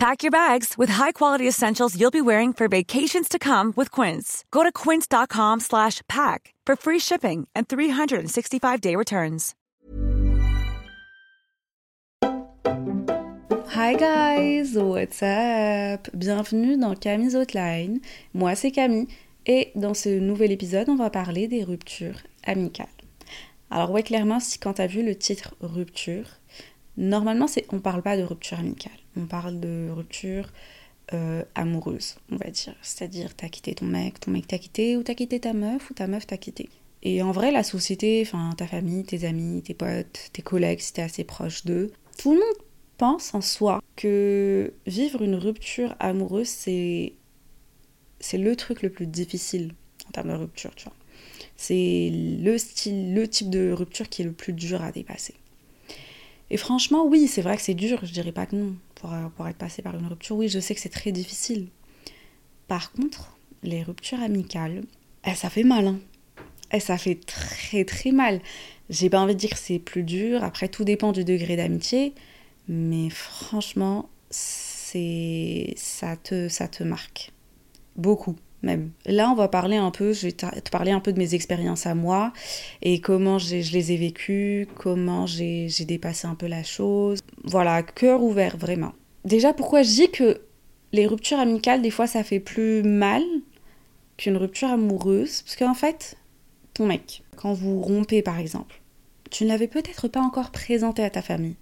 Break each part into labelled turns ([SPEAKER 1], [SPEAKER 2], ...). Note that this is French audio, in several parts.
[SPEAKER 1] Pack your bags with high-quality essentials you'll be wearing for vacations to come with Quince. Go to quince.com slash pack for free shipping and 365-day returns.
[SPEAKER 2] Hi guys, what's up? Bienvenue dans Camille's Outline. Moi c'est Camille et dans ce nouvel épisode on va parler des ruptures amicales. Alors ouais clairement si quand t'as vu le titre rupture, normalement c'est on parle pas de rupture amicale on parle de rupture euh, amoureuse, on va dire. C'est-à-dire, t'as quitté ton mec, ton mec t'a quitté, ou t'as quitté ta meuf, ou ta meuf t'a quitté. Et en vrai, la société, enfin, ta famille, tes amis, tes potes, tes collègues, si t'es assez proche d'eux, tout le monde pense en soi que vivre une rupture amoureuse, c'est c'est le truc le plus difficile en termes de rupture, tu vois. C'est le style, le type de rupture qui est le plus dur à dépasser. Et franchement, oui, c'est vrai que c'est dur, je dirais pas que non pour, être passé par une rupture. Oui, je sais que c'est très difficile. Par contre, les ruptures amicales, eh, ça fait mal. Hein. Eh, ça fait très très mal. J'ai pas envie de dire que c'est plus dur. Après, tout dépend du degré d'amitié. Mais franchement, c'est ça te, ça te marque. Beaucoup même. Là, on va parler un peu, je vais te parler un peu de mes expériences à moi et comment je les ai vécues, comment j'ai dépassé un peu la chose. Voilà, cœur ouvert, vraiment. Déjà, pourquoi je dis que les ruptures amicales, des fois, ça fait plus mal qu'une rupture amoureuse? Parce qu'en fait, ton mec, quand vous rompez par exemple, tu ne l'avais peut-être pas encore présenté à ta famille.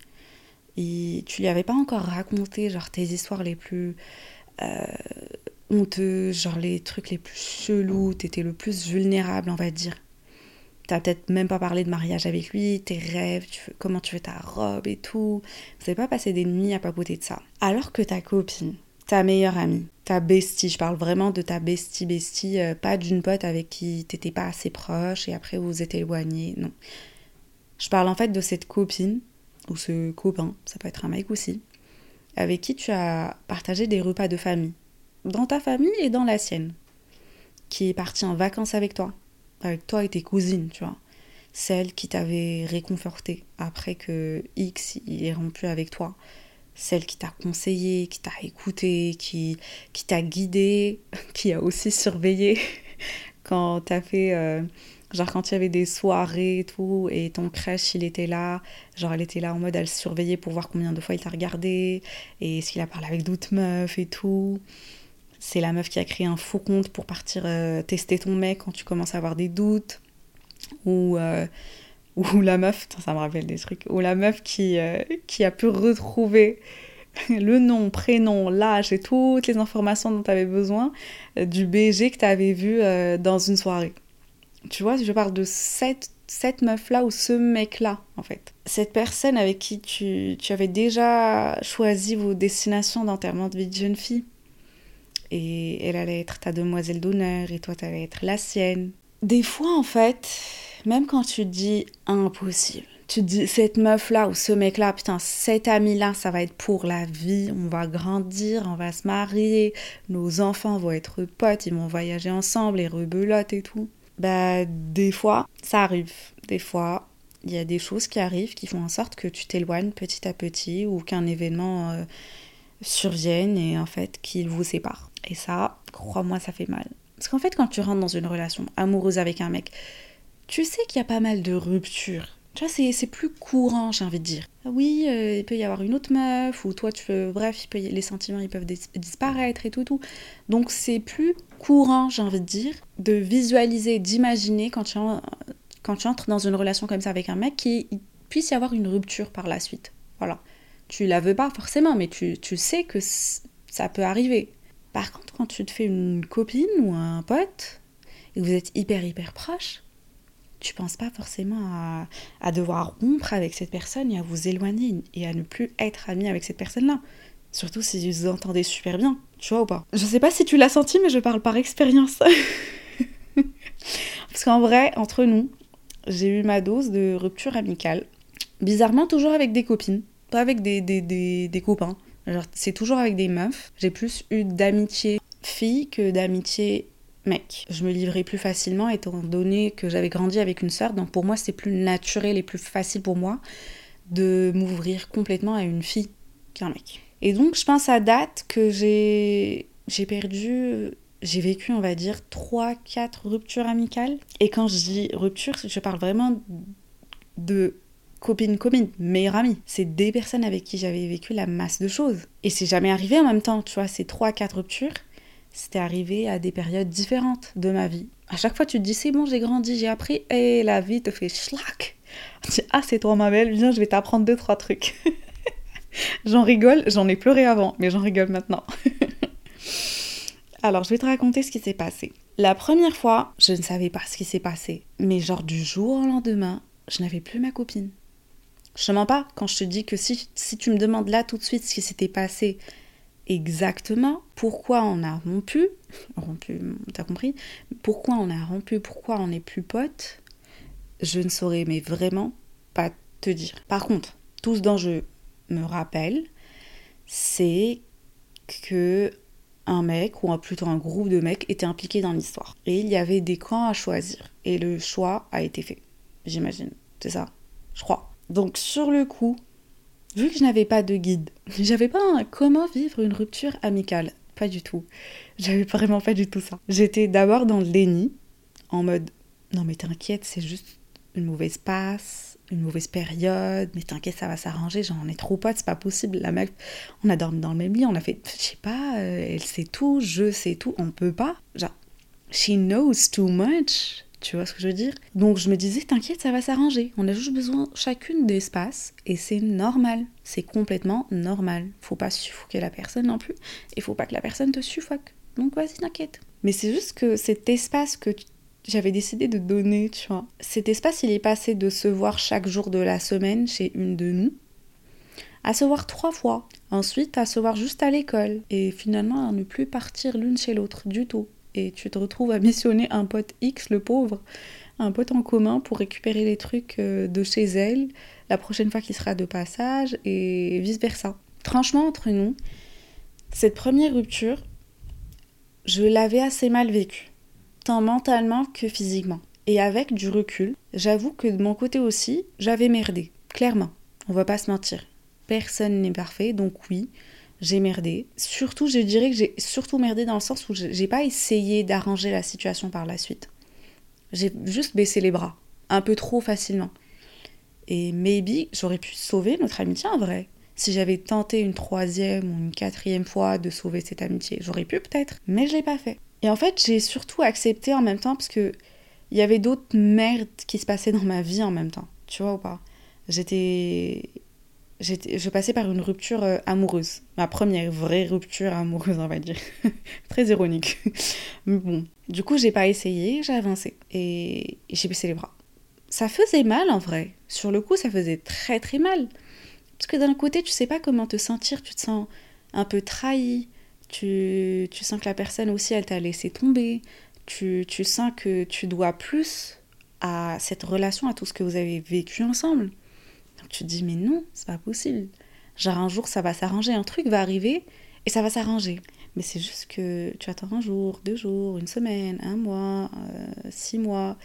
[SPEAKER 2] Et tu lui avais pas encore raconté genre tes histoires les plus euh, honteux, genre les trucs les plus chelous, t'étais le plus vulnérable, on va dire. T'as peut-être même pas parlé de mariage avec lui, tes rêves, comment tu fais ta robe et tout. Vous n'avez pas passé des nuits à papoter de ça. Alors que ta copine, ta meilleure amie, ta bestie, je parle vraiment de ta bestie bestie, euh, pas d'une pote avec qui t'étais pas assez proche et après vous vous êtes éloigné, non. Je parle en fait de cette copine, ou ce copain, ça peut être un mec aussi, avec qui tu as partagé des repas de famille, dans ta famille et dans la sienne, qui est partie en vacances avec toi, avec toi et tes cousines, tu vois. Celle qui t'avait réconforté après que X il est rompu avec toi. Celle qui t'a conseillé, qui t'a écouté, qui, qui t'a guidé, qui a aussi surveillé quand t'as fait. Euh, genre quand il y avait des soirées et tout, et ton crush il était là, genre elle était là en mode elle surveillait pour voir combien de fois il t'a regardé, et qu'il a parlé avec d'autres meufs et tout c'est la meuf qui a créé un faux compte pour partir euh, tester ton mec quand tu commences à avoir des doutes. Ou, euh, ou la meuf, ça me rappelle des trucs, ou la meuf qui, euh, qui a pu retrouver le nom, prénom, l'âge et toutes les informations dont tu avais besoin du BG que tu avais vu dans une soirée. Tu vois, je parle de cette, cette meuf-là ou ce mec-là, en fait. Cette personne avec qui tu, tu avais déjà choisi vos destinations d'enterrement de vie de jeune fille et elle allait être ta demoiselle d'honneur et toi tu allais être la sienne. Des fois en fait, même quand tu dis impossible, tu dis cette meuf là ou ce mec là, putain, cet ami là, ça va être pour la vie, on va grandir, on va se marier, nos enfants vont être potes, ils vont voyager ensemble, les rebelotes et tout. Bah des fois, ça arrive. Des fois, il y a des choses qui arrivent qui font en sorte que tu t'éloignes petit à petit ou qu'un événement euh, survienne et en fait qu'il vous sépare. Et ça, crois-moi, ça fait mal. Parce qu'en fait, quand tu rentres dans une relation amoureuse avec un mec, tu sais qu'il y a pas mal de ruptures. Tu vois, c'est plus courant, j'ai envie de dire. Ah oui, euh, il peut y avoir une autre meuf, ou toi, tu peux. Bref, les sentiments, ils peuvent disparaître et tout, tout. Donc, c'est plus courant, j'ai envie de dire, de visualiser, d'imaginer quand, tu quand tu entres dans une relation comme ça avec un mec qu'il puisse y avoir une rupture par la suite. Voilà. Tu la veux pas forcément, mais tu, tu sais que ça peut arriver. Par contre, quand tu te fais une copine ou un pote et que vous êtes hyper hyper proche, tu penses pas forcément à, devoir rompre avec cette personne et à vous éloigner et à ne plus être ami avec cette personne-là. Surtout si vous entendez super bien, tu vois ou pas? Je sais pas si tu l'as senti, mais je parle par expérience. Parce qu'en vrai, entre nous, j'ai eu ma dose de rupture amicale. Bizarrement, toujours avec des copines, pas avec des, des, des, copains. c'est toujours avec des meufs. J'ai plus eu d'amitié fille que d'amitié mec. Je me livrais plus facilement étant donné que j'avais grandi avec une sœur, donc pour moi c'est plus naturel et plus facile pour moi de m'ouvrir complètement à une fille qu'un mec. Et donc je pense à date que j'ai j'ai perdu j'ai vécu, on va dire, 3-4 ruptures amicales. Et quand je dis rupture, je parle vraiment de copine, copine, meilleure amie. C'est des personnes avec qui j'avais vécu la masse de choses. Et c'est jamais arrivé en même temps, tu vois, ces 3-4 ruptures c'était arrivé à des périodes différentes de ma vie. À chaque fois, tu te dis, c'est bon, j'ai grandi, j'ai appris, et la vie te fait schlack. Tu dis, ah, c'est toi, ma belle, viens, je vais t'apprendre deux, trois trucs. j'en rigole, j'en ai pleuré avant, mais j'en rigole maintenant. Alors, je vais te raconter ce qui s'est passé. La première fois, je ne savais pas ce qui s'est passé, mais genre du jour au lendemain, je n'avais plus ma copine. Je mens pas quand je te dis que si, si tu me demandes là tout de suite ce qui s'était passé exactement pourquoi on a rompu, rompu, t'as compris Pourquoi on a rompu, pourquoi on n'est plus potes, je ne saurais mais vraiment pas te dire. Par contre, tout ce dont je me rappelle, c'est que un mec, ou plutôt un groupe de mecs, était impliqué dans l'histoire. Et il y avait des camps à choisir. Et le choix a été fait. J'imagine. C'est ça. Je crois. Donc sur le coup, Vu que je n'avais pas de guide, j'avais pas un comment vivre une rupture amicale. Pas du tout. J'avais vraiment pas du tout ça. J'étais d'abord dans le déni, en mode non mais t'inquiète, c'est juste une mauvaise passe, une mauvaise période, mais t'inquiète, ça va s'arranger, j'en ai trop potes, c'est pas possible. La meuf, on a dormi dans le même lit, on a fait, je sais pas, euh, elle sait tout, je sais tout, on peut pas. Genre, she knows too much. Tu vois ce que je veux dire? Donc je me disais, t'inquiète, ça va s'arranger. On a juste besoin chacune d'espace et c'est normal. C'est complètement normal. Faut pas suffoquer la personne non plus et faut pas que la personne te suffoque. Donc vas-y, t'inquiète. Mais c'est juste que cet espace que j'avais décidé de donner, tu vois, cet espace, il est passé de se voir chaque jour de la semaine chez une de nous à se voir trois fois. Ensuite, à se voir juste à l'école. Et finalement, à ne plus partir l'une chez l'autre du tout et tu te retrouves à missionner un pote X, le pauvre, un pote en commun pour récupérer les trucs euh, de chez elle la prochaine fois qu'il sera de passage et vice-versa. Franchement, entre nous, cette première rupture, je l'avais assez mal vécue, tant mentalement que physiquement. Et avec du recul, j'avoue que de mon côté aussi, j'avais merdé, clairement. On va pas se mentir. Personne n'est parfait, donc oui, j'ai merdé. Surtout, je dirais que j'ai surtout merdé dans le sens où j'ai pas essayé d'arranger la situation par la suite. J'ai juste baissé les bras, un peu trop facilement. Et maybe j'aurais pu sauver notre amitié en vrai. Si j'avais tenté une troisième ou une quatrième fois de sauver cette amitié, j'aurais pu peut-être, mais je l'ai pas fait. Et en fait, j'ai surtout accepté en même temps parce que il y avait d'autres merdes qui se passaient dans ma vie en même temps. Tu vois ou pas? J'étais je passais par une rupture euh, amoureuse. Ma première vraie rupture amoureuse, on va dire. Très ironique. Mais bon. Du coup, j'ai pas essayé, j'ai avancé. Et j'ai baissé les bras. Ça faisait mal en vrai. Sur le coup, ça faisait très très mal. Parce que d'un côté, tu sais pas comment te sentir. Tu te sens un peu trahi. Tu, tu sens que la personne aussi, elle t'a laissé tomber. Tu, tu sens que tu dois plus à cette relation, à tout ce que vous avez vécu ensemble tu te dis, mais non, c'est pas possible. Genre un jour, ça va s'arranger, un truc va arriver et ça va s'arranger. Mais c'est juste que tu attends un jour, deux jours, une semaine, un mois, euh, six mois.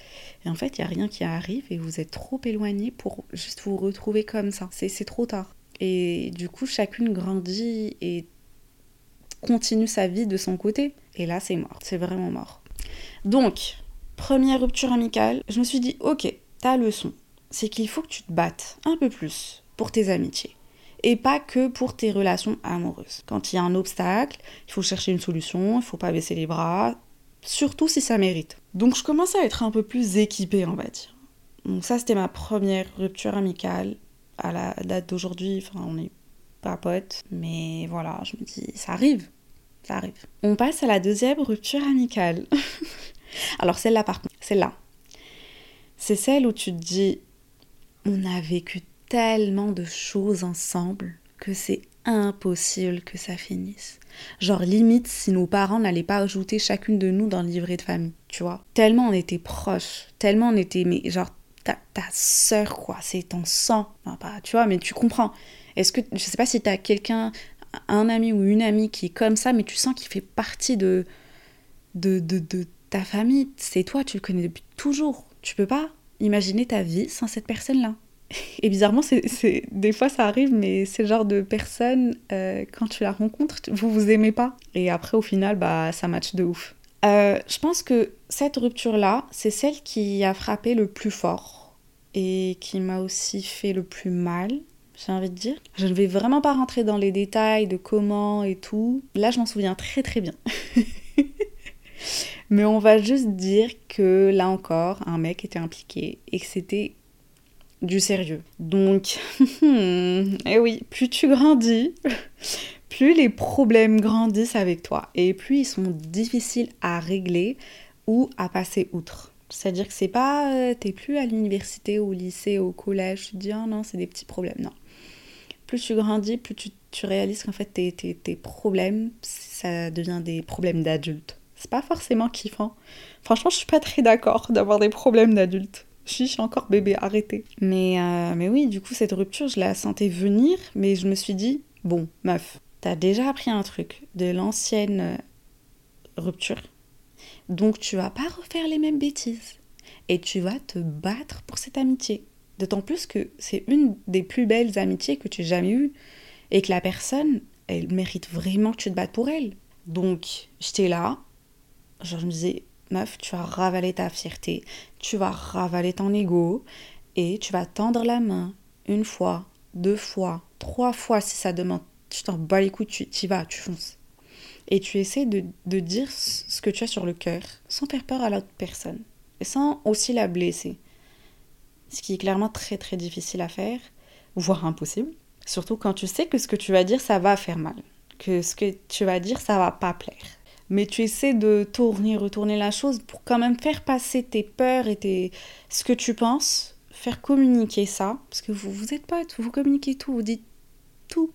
[SPEAKER 2] Et en fait, il n'y a rien qui arrive et vous êtes trop éloigné pour juste vous retrouver comme ça. C'est trop tard. Et du coup, chacune grandit et continue sa vie de son côté. Et là, c'est mort. C'est vraiment mort. Donc, première rupture amicale, je me suis dit, ok, ta leçon c'est qu'il faut que tu te battes un peu plus pour tes amitiés et pas que pour tes relations amoureuses. Quand il y a un obstacle, il faut chercher une solution, il faut pas baisser les bras, surtout si ça mérite. Donc je commence à être un peu plus équipée, on va dire. Donc ça c'était ma première rupture amicale à la date d'aujourd'hui, enfin on n'est pas potes, mais voilà, je me dis ça arrive, ça arrive. On passe à la deuxième rupture amicale. Alors celle-là par contre, celle-là. C'est celle où tu te dis on a vécu tellement de choses ensemble que c'est impossible que ça finisse. Genre limite si nos parents n'allaient pas ajouter chacune de nous dans le livret de famille, tu vois. Tellement on était proches, tellement on était mais genre ta, ta sœur, quoi. C'est ton sang. Pas, tu vois, mais tu comprends. Est-ce que, je sais pas si t'as quelqu'un, un ami ou une amie qui est comme ça, mais tu sens qu'il fait partie de, de, de, de ta famille. C'est toi, tu le connais depuis toujours. Tu peux pas imaginer ta vie sans cette personne-là. Et bizarrement, c'est, des fois ça arrive, mais c'est le genre de personne, euh, quand tu la rencontres, vous vous aimez pas. Et après, au final, bah, ça match de ouf. Euh, je pense que cette rupture-là, c'est celle qui a frappé le plus fort et qui m'a aussi fait le plus mal, j'ai envie de dire. Je ne vais vraiment pas rentrer dans les détails de comment et tout. Là, je m'en souviens très très bien. Mais on va juste dire que là encore, un mec était impliqué et que c'était du sérieux. Donc, eh oui, plus tu grandis, plus les problèmes grandissent avec toi et plus ils sont difficiles à régler ou à passer outre. C'est-à-dire que c'est pas, euh, t'es plus à l'université, au lycée, au collège, tu te dis, oh non, c'est des petits problèmes. Non. Plus tu grandis, plus tu, réalises qu'en fait, tes, tes problèmes, ça devient des problèmes d'adultes. C'est pas forcément kiffant. Franchement, je suis pas très d'accord d'avoir des problèmes d'adultes. Je suis encore bébé, arrêtez. Mais, euh, mais oui, du coup, cette rupture, je la sentais venir, mais je me suis dit, bon, meuf, t'as déjà appris un truc de l'ancienne euh, rupture, donc tu vas pas refaire les mêmes bêtises. Et tu vas te battre pour cette amitié. D'autant plus que c'est une des plus belles amitiés que tu aies jamais eues. Et que la personne, elle mérite vraiment que tu te battes pour elle. Donc, j'étais là. Je me disais, meuf, tu vas ravaler ta fierté, tu vas ravaler ton ego et tu vas tendre la main une fois, deux fois, trois fois si ça demande. Tu t'en bats les couilles, tu y vas, tu fonces. Et tu essaies de, de dire ce que tu as sur le cœur sans faire peur à l'autre personne et sans aussi la blesser. Ce qui est clairement très très difficile à faire, voire impossible. Surtout quand tu sais que ce que tu vas dire, ça va faire mal. Que ce que tu vas dire, ça va pas plaire mais tu essaies de tourner, retourner la chose pour quand même faire passer tes peurs et tes... ce que tu penses, faire communiquer ça, parce que vous, vous êtes potes, vous communiquez tout, vous dites tout,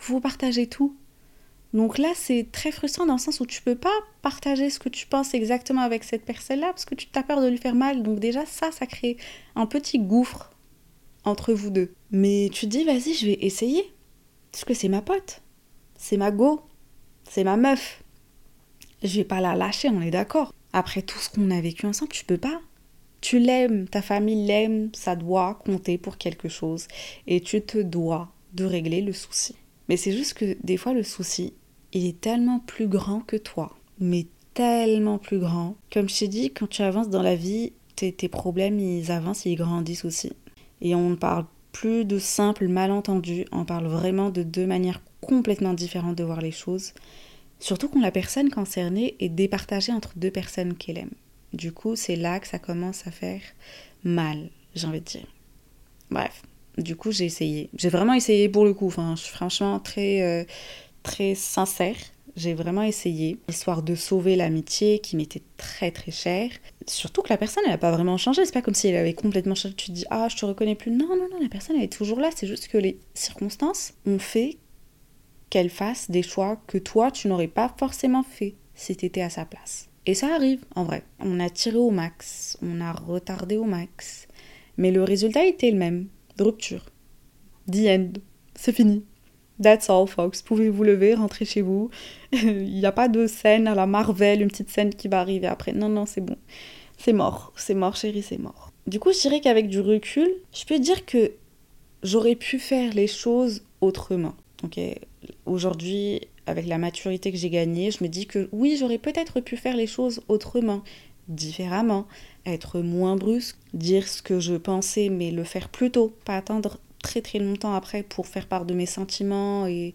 [SPEAKER 2] vous partagez tout. Donc là, c'est très frustrant dans le sens où tu peux pas partager ce que tu penses exactement avec cette personne-là parce que tu t'as peur de lui faire mal. Donc déjà, ça, ça crée un petit gouffre entre vous deux. Mais tu te dis, vas-y, je vais essayer. Parce que c'est ma pote. C'est ma go. C'est ma meuf je vais pas la lâcher, on est d'accord. Après tout ce qu'on a vécu ensemble, tu peux pas. Tu l'aimes, ta famille l'aime, ça doit compter pour quelque chose. Et tu te dois de régler le souci. Mais c'est juste que des fois, le souci, il est tellement plus grand que toi. Mais tellement plus grand. Comme je t'ai dit, quand tu avances dans la vie, tes, tes problèmes, ils avancent, ils grandissent aussi. Et on ne parle plus de simples malentendus, on parle vraiment de deux manières complètement différentes de voir les choses. Surtout quand la personne concernée est départagée entre deux personnes qu'elle aime. Du coup, c'est là que ça commence à faire mal, j'ai envie de dire. Bref, du coup, j'ai essayé. J'ai vraiment essayé pour le coup. Enfin, je suis franchement très, euh, très sincère. J'ai vraiment essayé, histoire de sauver l'amitié qui m'était très très chère. Surtout que la personne, elle n'a pas vraiment changé. C'est pas comme si elle avait complètement changé. Tu te dis, ah, je te reconnais plus. Non, non, non, la personne, elle est toujours là. C'est juste que les circonstances ont fait qu'elle fasse des choix que toi, tu n'aurais pas forcément fait si tu étais à sa place. Et ça arrive, en vrai. On a tiré au max, on a retardé au max, mais le résultat était le même, rupture. The end. C'est fini. That's all, folks. Pouvez vous lever, rentrer chez vous? Il n'y a pas de scène à la Marvel, une petite scène qui va arriver après. Non, non, c'est bon. C'est mort. C'est mort, chérie, c'est mort. Du coup, je dirais qu'avec du recul, je peux dire que j'aurais pu faire les choses autrement. Ok, aujourd'hui, avec la maturité que j'ai gagnée, je me dis que oui, j'aurais peut-être pu faire les choses autrement, différemment, être moins brusque, dire ce que je pensais, mais le faire plus tôt, pas attendre très très longtemps après pour faire part de mes sentiments et,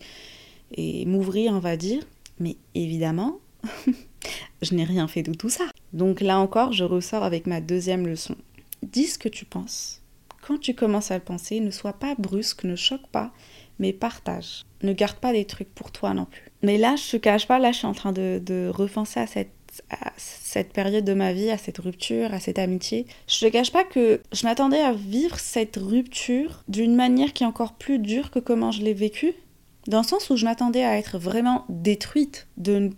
[SPEAKER 2] et m'ouvrir, on va dire. Mais évidemment, je n'ai rien fait de tout ça. Donc là encore, je ressors avec ma deuxième leçon. Dis ce que tu penses. Quand tu commences à le penser, ne sois pas brusque, ne choque pas, mais partage. Ne garde pas des trucs pour toi non plus. Mais là, je te cache pas, là, je suis en train de, de à cette, cette période de ma vie, à cette rupture, à cette amitié. Je te cache pas que je m'attendais à vivre cette rupture d'une manière qui est encore plus dure que comment je l'ai vécue. Dans le sens où je m'attendais à être vraiment détruite, de ne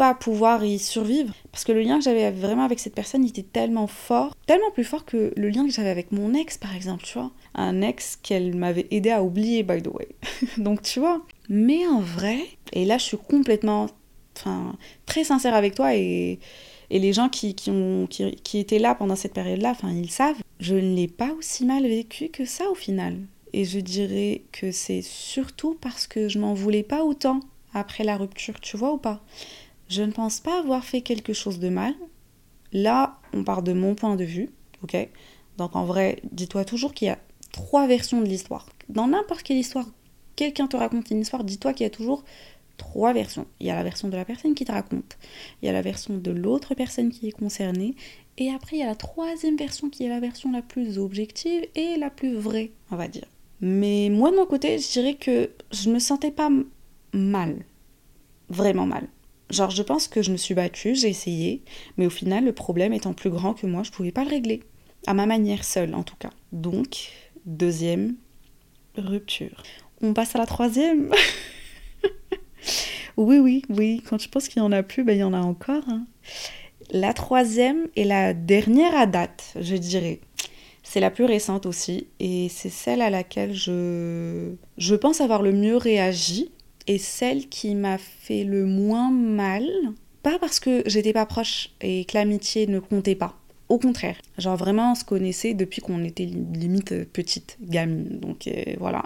[SPEAKER 2] pas pouvoir y survivre. Parce que le lien que j'avais vraiment avec cette personne était tellement fort, tellement plus fort que le lien que j'avais avec mon ex, par exemple, tu vois. Un ex qu'elle m'avait aidé à oublier, by the way. Donc, tu vois. Mais en vrai, et là, je suis complètement, enfin, très sincère avec toi et, et les gens qui, qui, ont, qui, qui étaient là pendant cette période-là, enfin, ils savent, je ne l'ai pas aussi mal vécu que ça au final. Et je dirais que c'est surtout parce que je m'en voulais pas autant après la rupture, tu vois ou pas Je ne pense pas avoir fait quelque chose de mal. Là, on part de mon point de vue, ok? Donc en vrai, dis-toi toujours qu'il y a trois versions de l'histoire. Dans n'importe quelle histoire, quelqu'un te raconte une histoire, dis-toi qu'il y a toujours trois versions. Il y a la version de la personne qui te raconte, il y a la version de l'autre personne qui est concernée, et après il y a la troisième version qui est la version la plus objective et la plus vraie, on va dire. Mais moi de mon côté, je dirais que je me sentais pas mal. Vraiment mal. Genre, je pense que je me suis battue, j'ai essayé, mais au final, le problème étant plus grand que moi, je pouvais pas le régler. À ma manière seule, en tout cas. Donc, deuxième rupture. On passe à la troisième. oui, oui, oui. Quand je pense qu'il y en a plus, ben, il y en a encore. Hein. La troisième et la dernière à date, je dirais. C'est la plus récente aussi et c'est celle à laquelle je, je pense avoir le mieux réagi et celle qui m'a fait le moins mal. Pas parce que j'étais pas proche et que l'amitié ne comptait pas. Au contraire, genre vraiment on se connaissait depuis qu'on était limite petite gamine, donc euh, voilà.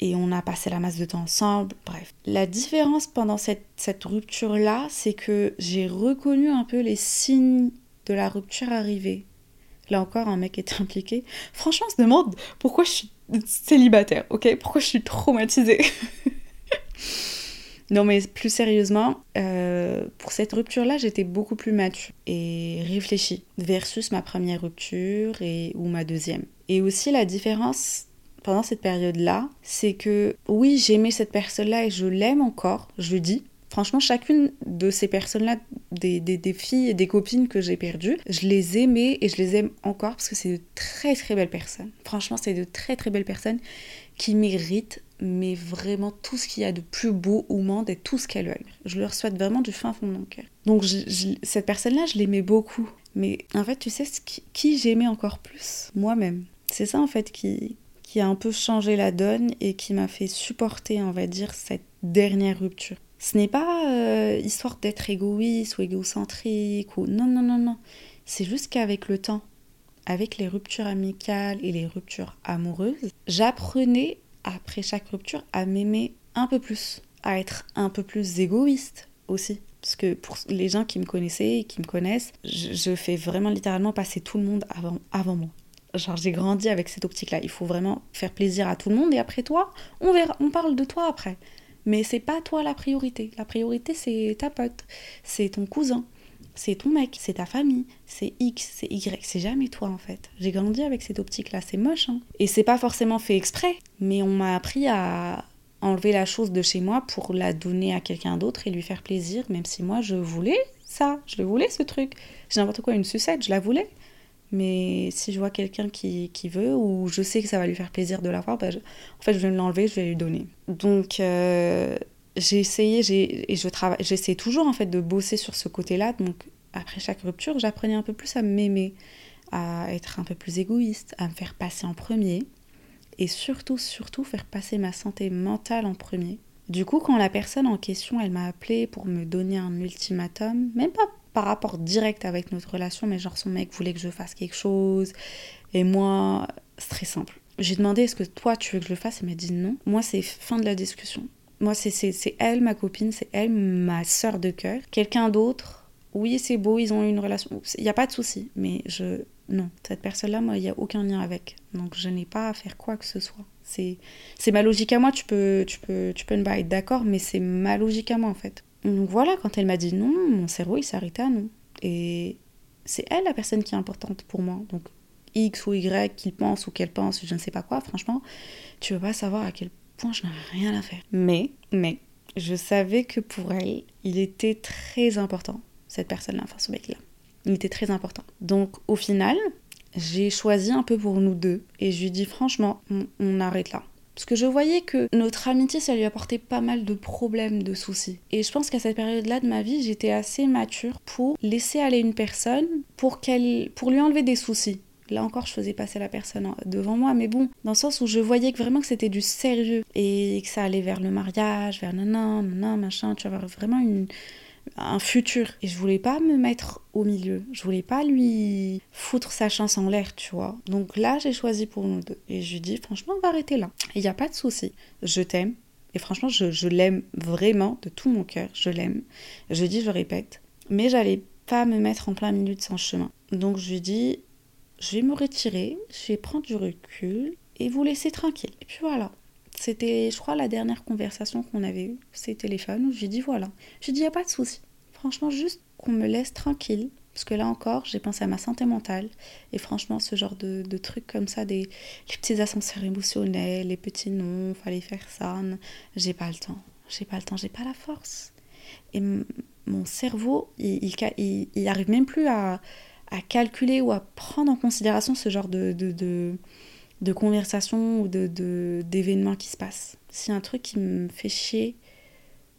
[SPEAKER 2] Et on a passé la masse de temps ensemble, bref. La différence pendant cette, cette rupture-là, c'est que j'ai reconnu un peu les signes de la rupture arrivée. Là encore, un mec était impliqué. Franchement, on se demande pourquoi je suis célibataire, ok? Pourquoi je suis traumatisée? Non, mais plus sérieusement, euh, pour cette rupture-là, j'étais beaucoup plus mature et réfléchie versus ma première rupture et, ou ma deuxième. Et aussi, la différence pendant cette période-là, c'est que oui, j'aimais cette personne-là et je l'aime encore, je le dis, Franchement, chacune de ces personnes-là, des, filles et des copines que j'ai perdues, je les aimais et je les aime encore parce que c'est de très très belles personnes. Franchement, c'est de très très belles personnes qui méritent, mais vraiment tout ce qu'il y a de plus beau au monde et tout ce qu'elles veulent. Je leur souhaite vraiment du fin fond de mon cœur. Donc, cette personne-là, je l'aimais beaucoup. Mais en fait, tu sais qui j'aimais encore plus? Moi-même. C'est ça en fait qui, qui a un peu changé la donne et qui m'a fait supporter, on va dire, cette dernière rupture. Ce n'est pas euh, histoire d'être égoïste ou égocentrique ou non non non non. C'est juste qu'avec le temps, avec les ruptures amicales et les ruptures amoureuses, j'apprenais après chaque rupture à m'aimer un peu plus, à être un peu plus égoïste aussi. Parce que pour les gens qui me connaissaient et qui me connaissent, je, fais vraiment littéralement passer tout le monde avant, avant moi. Genre j'ai grandi avec cette optique-là. Il faut vraiment faire plaisir à tout le monde et après toi, on verra, on parle de toi après. Mais c'est pas toi la priorité. La priorité, c'est ta pote, c'est ton cousin, c'est ton mec, c'est ta famille, c'est X, c'est Y. C'est jamais toi en fait. J'ai grandi avec cette optique-là, c'est moche. Hein. Et c'est pas forcément fait exprès, mais on m'a appris à enlever la chose de chez moi pour la donner à quelqu'un d'autre et lui faire plaisir, même si moi je voulais ça, je le voulais ce truc. J'ai n'importe quoi, une sucette, je la voulais. Mais si je vois quelqu'un qui, qui, veut, ou je sais que ça va lui faire plaisir de l'avoir, bah en fait, je vais l'enlever, je vais lui donner. Donc, euh, j'ai essayé, et je travaille, j'essaie toujours en fait de bosser sur ce côté-là. Donc, après chaque rupture, j'apprenais un peu plus à m'aimer, à être un peu plus égoïste, à me faire passer en premier, et surtout, surtout, faire passer ma santé mentale en premier. Du coup, quand la personne en question, elle m'a appelé pour me donner un ultimatum, même pas par rapport direct avec notre relation, mais genre son mec voulait que je fasse quelque chose. Et moi, c'est très simple. J'ai demandé est-ce que toi tu veux que je le fasse? Elle m'a dit non. Moi, c'est fin de la discussion. Moi, c'est elle, ma copine, c'est elle, ma sœur de cœur. Quelqu'un d'autre, oui, c'est beau, ils ont eu une relation. Il n'y a pas de souci, mais je. Non, cette personne-là, moi, il n'y a aucun lien avec. Donc, je n'ai pas à faire quoi que ce soit. C'est ma logique à moi, tu peux, tu peux, tu peux ne pas être d'accord, mais c'est ma logique à moi, en fait. Donc voilà, quand elle m'a dit non, mon cerveau il à non. Et c'est elle la personne qui est importante pour moi. Donc X ou Y qu'il pense ou qu'elle pense, je ne sais pas quoi, franchement, tu veux pas savoir à quel point je n'avais rien à faire. Mais, mais, je savais que pour elle, il était très important, cette personne-là, enfin ce mec-là. Il était très important. Donc au final, j'ai choisi un peu pour nous deux et je lui dis franchement, on arrête là Parce que je voyais que notre amitié, ça lui apportait pas mal de problèmes, de soucis. Et je pense qu'à cette période-là de ma vie, j'étais assez mature pour laisser aller une personne pour, qu'elle, pour lui enlever des soucis. Là encore, je faisais passer la personne devant moi, mais bon, dans le sens où je voyais que vraiment que c'était du sérieux et que ça allait vers le mariage, vers non, non, machin, tu vas vraiment une, un futur. Et je voulais pas me mettre au milieu. Je voulais pas lui foutre sa chance en l'air, tu vois. Donc là, j'ai choisi pour nous deux. Et je lui dis, franchement, on va arrêter là. Il n'y a pas de souci. Je t'aime. Et franchement, je, l'aime vraiment de tout mon cœur. Je l'aime. Je dis, je répète. Mais j'allais pas me mettre en plein milieu de son chemin. Donc je lui dis, je vais me retirer, je vais prendre du recul et vous laisser tranquille. Et puis voilà. C'était, je crois, la dernière conversation qu'on avait eue, c'est téléphone, j'ai dit voilà. J'ai dit, il n'y a pas de souci. Franchement, juste qu'on me laisse tranquille. Parce que là encore, j'ai pensé à ma santé mentale. Et franchement, ce genre de, trucs comme ça, des les petits ascenseurs émotionnels, les petits noms, fallait faire ça. J'ai pas le temps. J'ai pas le temps, j'ai pas la force. Et mon cerveau, il, il, arrive même plus à, à, calculer ou à prendre en considération ce genre de, de de conversations ou de, d'événements qui se passent. Si un truc qui me fait chier,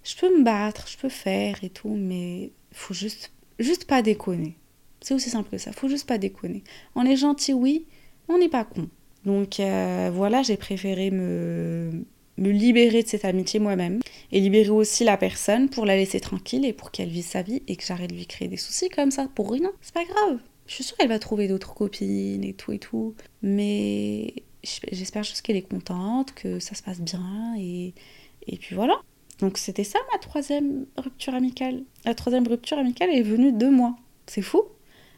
[SPEAKER 2] je peux me battre, je peux faire et tout, mais faut juste, juste pas déconner. C'est aussi simple que ça, faut juste pas déconner. On est gentil, oui, on n'est pas con. Donc euh, voilà, j'ai préféré me, me libérer de cette amitié moi-même et libérer aussi la personne pour la laisser tranquille et pour qu'elle vive sa vie et que j'arrête de lui créer des soucis comme ça pour rien. C'est pas grave. Je suis sûre qu'elle va trouver d'autres copines et tout et tout. Mais j'espère juste qu'elle est contente, que ça se passe bien. Et, et puis voilà. Donc c'était ça ma troisième rupture amicale. La troisième rupture amicale est venue de moi. C'est fou.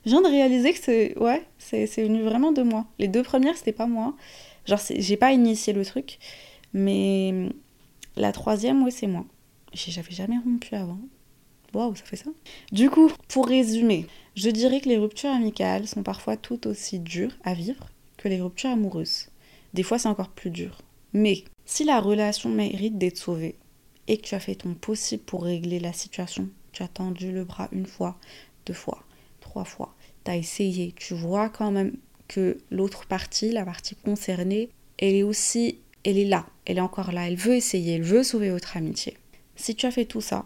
[SPEAKER 2] Je viens de réaliser que c'est ouais, c'est venu vraiment de moi. Les deux premières, c'était pas moi. Genre, j'ai pas initié le truc. Mais la troisième, ouais, c'est moi. J'avais jamais rompu avant. Waouh, ça fait ça. Du coup, pour résumer, je dirais que les ruptures amicales sont parfois tout aussi dures à vivre que les ruptures amoureuses. Des fois, c'est encore plus dur. Mais si la relation mérite d'être sauvée et que tu as fait ton possible pour régler la situation, tu as tendu le bras une fois, deux fois, trois fois, tu as essayé, tu vois quand même que l'autre partie, la partie concernée, elle est aussi, elle est là, elle est encore là, elle veut essayer, elle veut sauver votre amitié. Si tu as fait tout ça,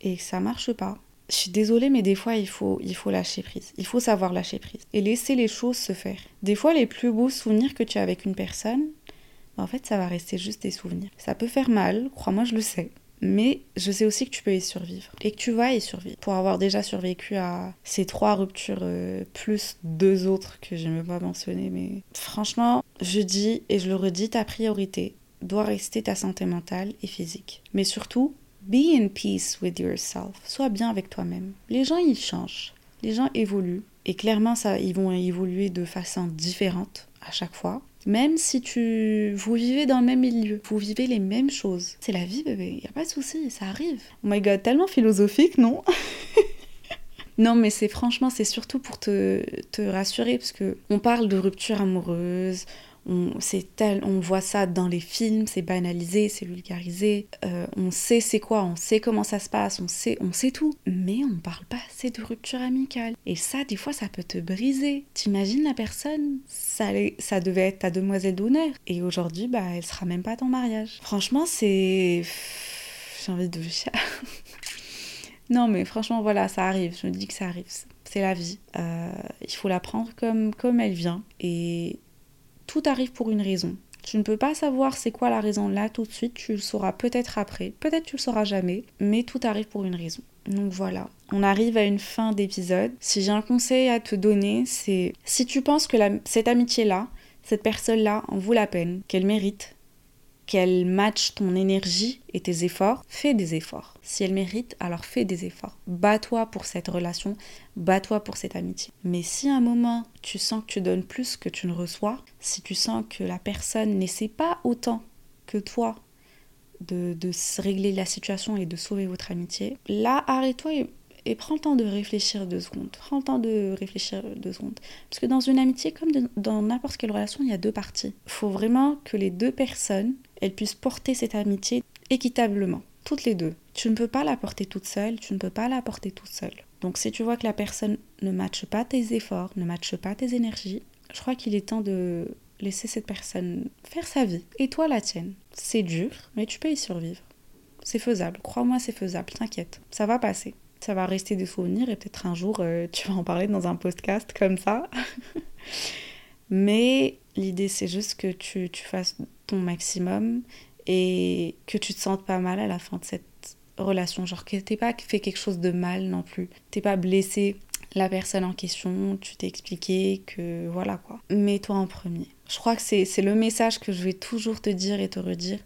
[SPEAKER 2] et ça marche pas, je suis désolée, mais des fois, il faut, il faut lâcher prise. Il faut savoir lâcher prise et laisser les choses se faire. Des fois, les plus beaux souvenirs que tu as avec une personne, bah, en fait, ça va rester juste des souvenirs. Ça peut faire mal, crois-moi, je le sais. Mais je sais aussi que tu peux y survivre et que tu vas y survivre. Pour avoir déjà survécu à ces trois ruptures, euh, plus deux autres que je ne veux pas mentionner, mais franchement, je dis et je le redis, ta priorité doit rester ta santé mentale et physique. Mais surtout, Be in peace with yourself. Sois bien avec toi-même. Les gens, ils changent. Les gens évoluent. Et clairement, ça, ils vont évoluer de façon différente à chaque fois. Même si tu, vous vivez dans le même milieu, vous vivez les mêmes choses. C'est la vie, bébé. Y a pas de souci, ça arrive. Oh my god, tellement philosophique, non? Non, mais c'est franchement, c'est surtout pour te, te rassurer, parce que on parle de rupture amoureuse, on, tel, on voit ça dans les films, c'est banalisé, c'est vulgarisé, euh, on sait c'est quoi, on sait comment ça se passe, on sait, on sait tout, mais on parle pas assez de rupture amicale. Et ça, des fois, ça peut te briser. T'imagines la personne, ça, ça devait être ta demoiselle d'honneur, et aujourd'hui, bah, elle sera même pas ton mariage. Franchement, c'est... J'ai envie de... non, mais franchement, voilà, ça arrive, je me dis que ça arrive c'est la vie. Euh, il faut la prendre comme, comme elle vient. Et tout arrive pour une raison. Tu ne peux pas savoir c'est quoi la raison là tout de suite, tu le sauras peut-être après, peut-être tu le sauras jamais, mais tout arrive pour une raison. Donc voilà, on arrive à une fin d'épisode. Si j'ai un conseil à te donner, c'est si tu penses que cette amitié-là, cette personne-là en vaut la peine, qu'elle mérite, qu'elle matche ton énergie et tes efforts, fais des efforts. Si elle mérite, alors fais des efforts. Bats-toi pour cette relation, bats-toi pour cette amitié. Mais si à un moment tu sens que tu donnes plus que tu ne reçois, si tu sens que la personne n'essaie pas autant que toi de, de régler la situation et de sauver votre amitié, là arrête-toi et et prends le temps de réfléchir deux secondes. Prends le temps de réfléchir deux secondes. Parce que dans une amitié, comme dans n'importe quelle relation, il y a deux parties. Il faut vraiment que les deux personnes, elles puissent porter cette amitié équitablement. Toutes les deux. Tu ne peux pas la porter toute seule, tu ne peux pas la porter toute seule. Donc si tu vois que la personne ne matche pas tes efforts, ne matche pas tes énergies, je crois qu'il est temps de, laisser cette personne faire sa vie et toi la tienne. C'est dur, mais tu peux y survivre. C'est faisable, crois-moi, c'est faisable, t'inquiète, ça va passer. Ça va rester des souvenirs et peut-être un jour euh, tu vas en parler dans un podcast comme ça. mais l'idée c'est juste que tu, tu fasses ton maximum et que tu te sentes pas mal à la fin de cette relation. Genre que t'es pas fait quelque chose de mal non plus. T'es pas blessé la personne en question, tu t'es expliqué que voilà quoi. Mets-toi en premier. Je crois que c'est le message que je vais toujours te dire et te redire.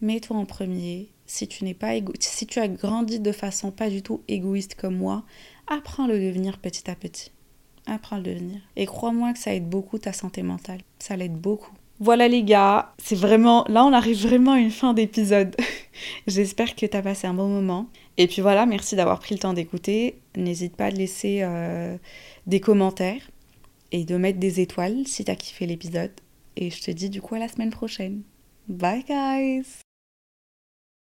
[SPEAKER 2] Mets-toi en premier. Si tu n'es pas égo si tu as grandi de façon pas du tout égoïste comme moi, apprends à le devenir petit à petit. Apprends à le devenir. Et crois-moi que ça aide beaucoup ta santé mentale. Ça l'aide beaucoup. Voilà les gars, c'est vraiment là on arrive vraiment à une fin d'épisode. J'espère que tu as passé un bon moment. Et puis voilà, merci d'avoir pris le temps d'écouter. N'hésite pas à laisser euh, des commentaires et de mettre des étoiles si tu as kiffé l'épisode. Et je te dis du coup à la semaine prochaine. Bye guys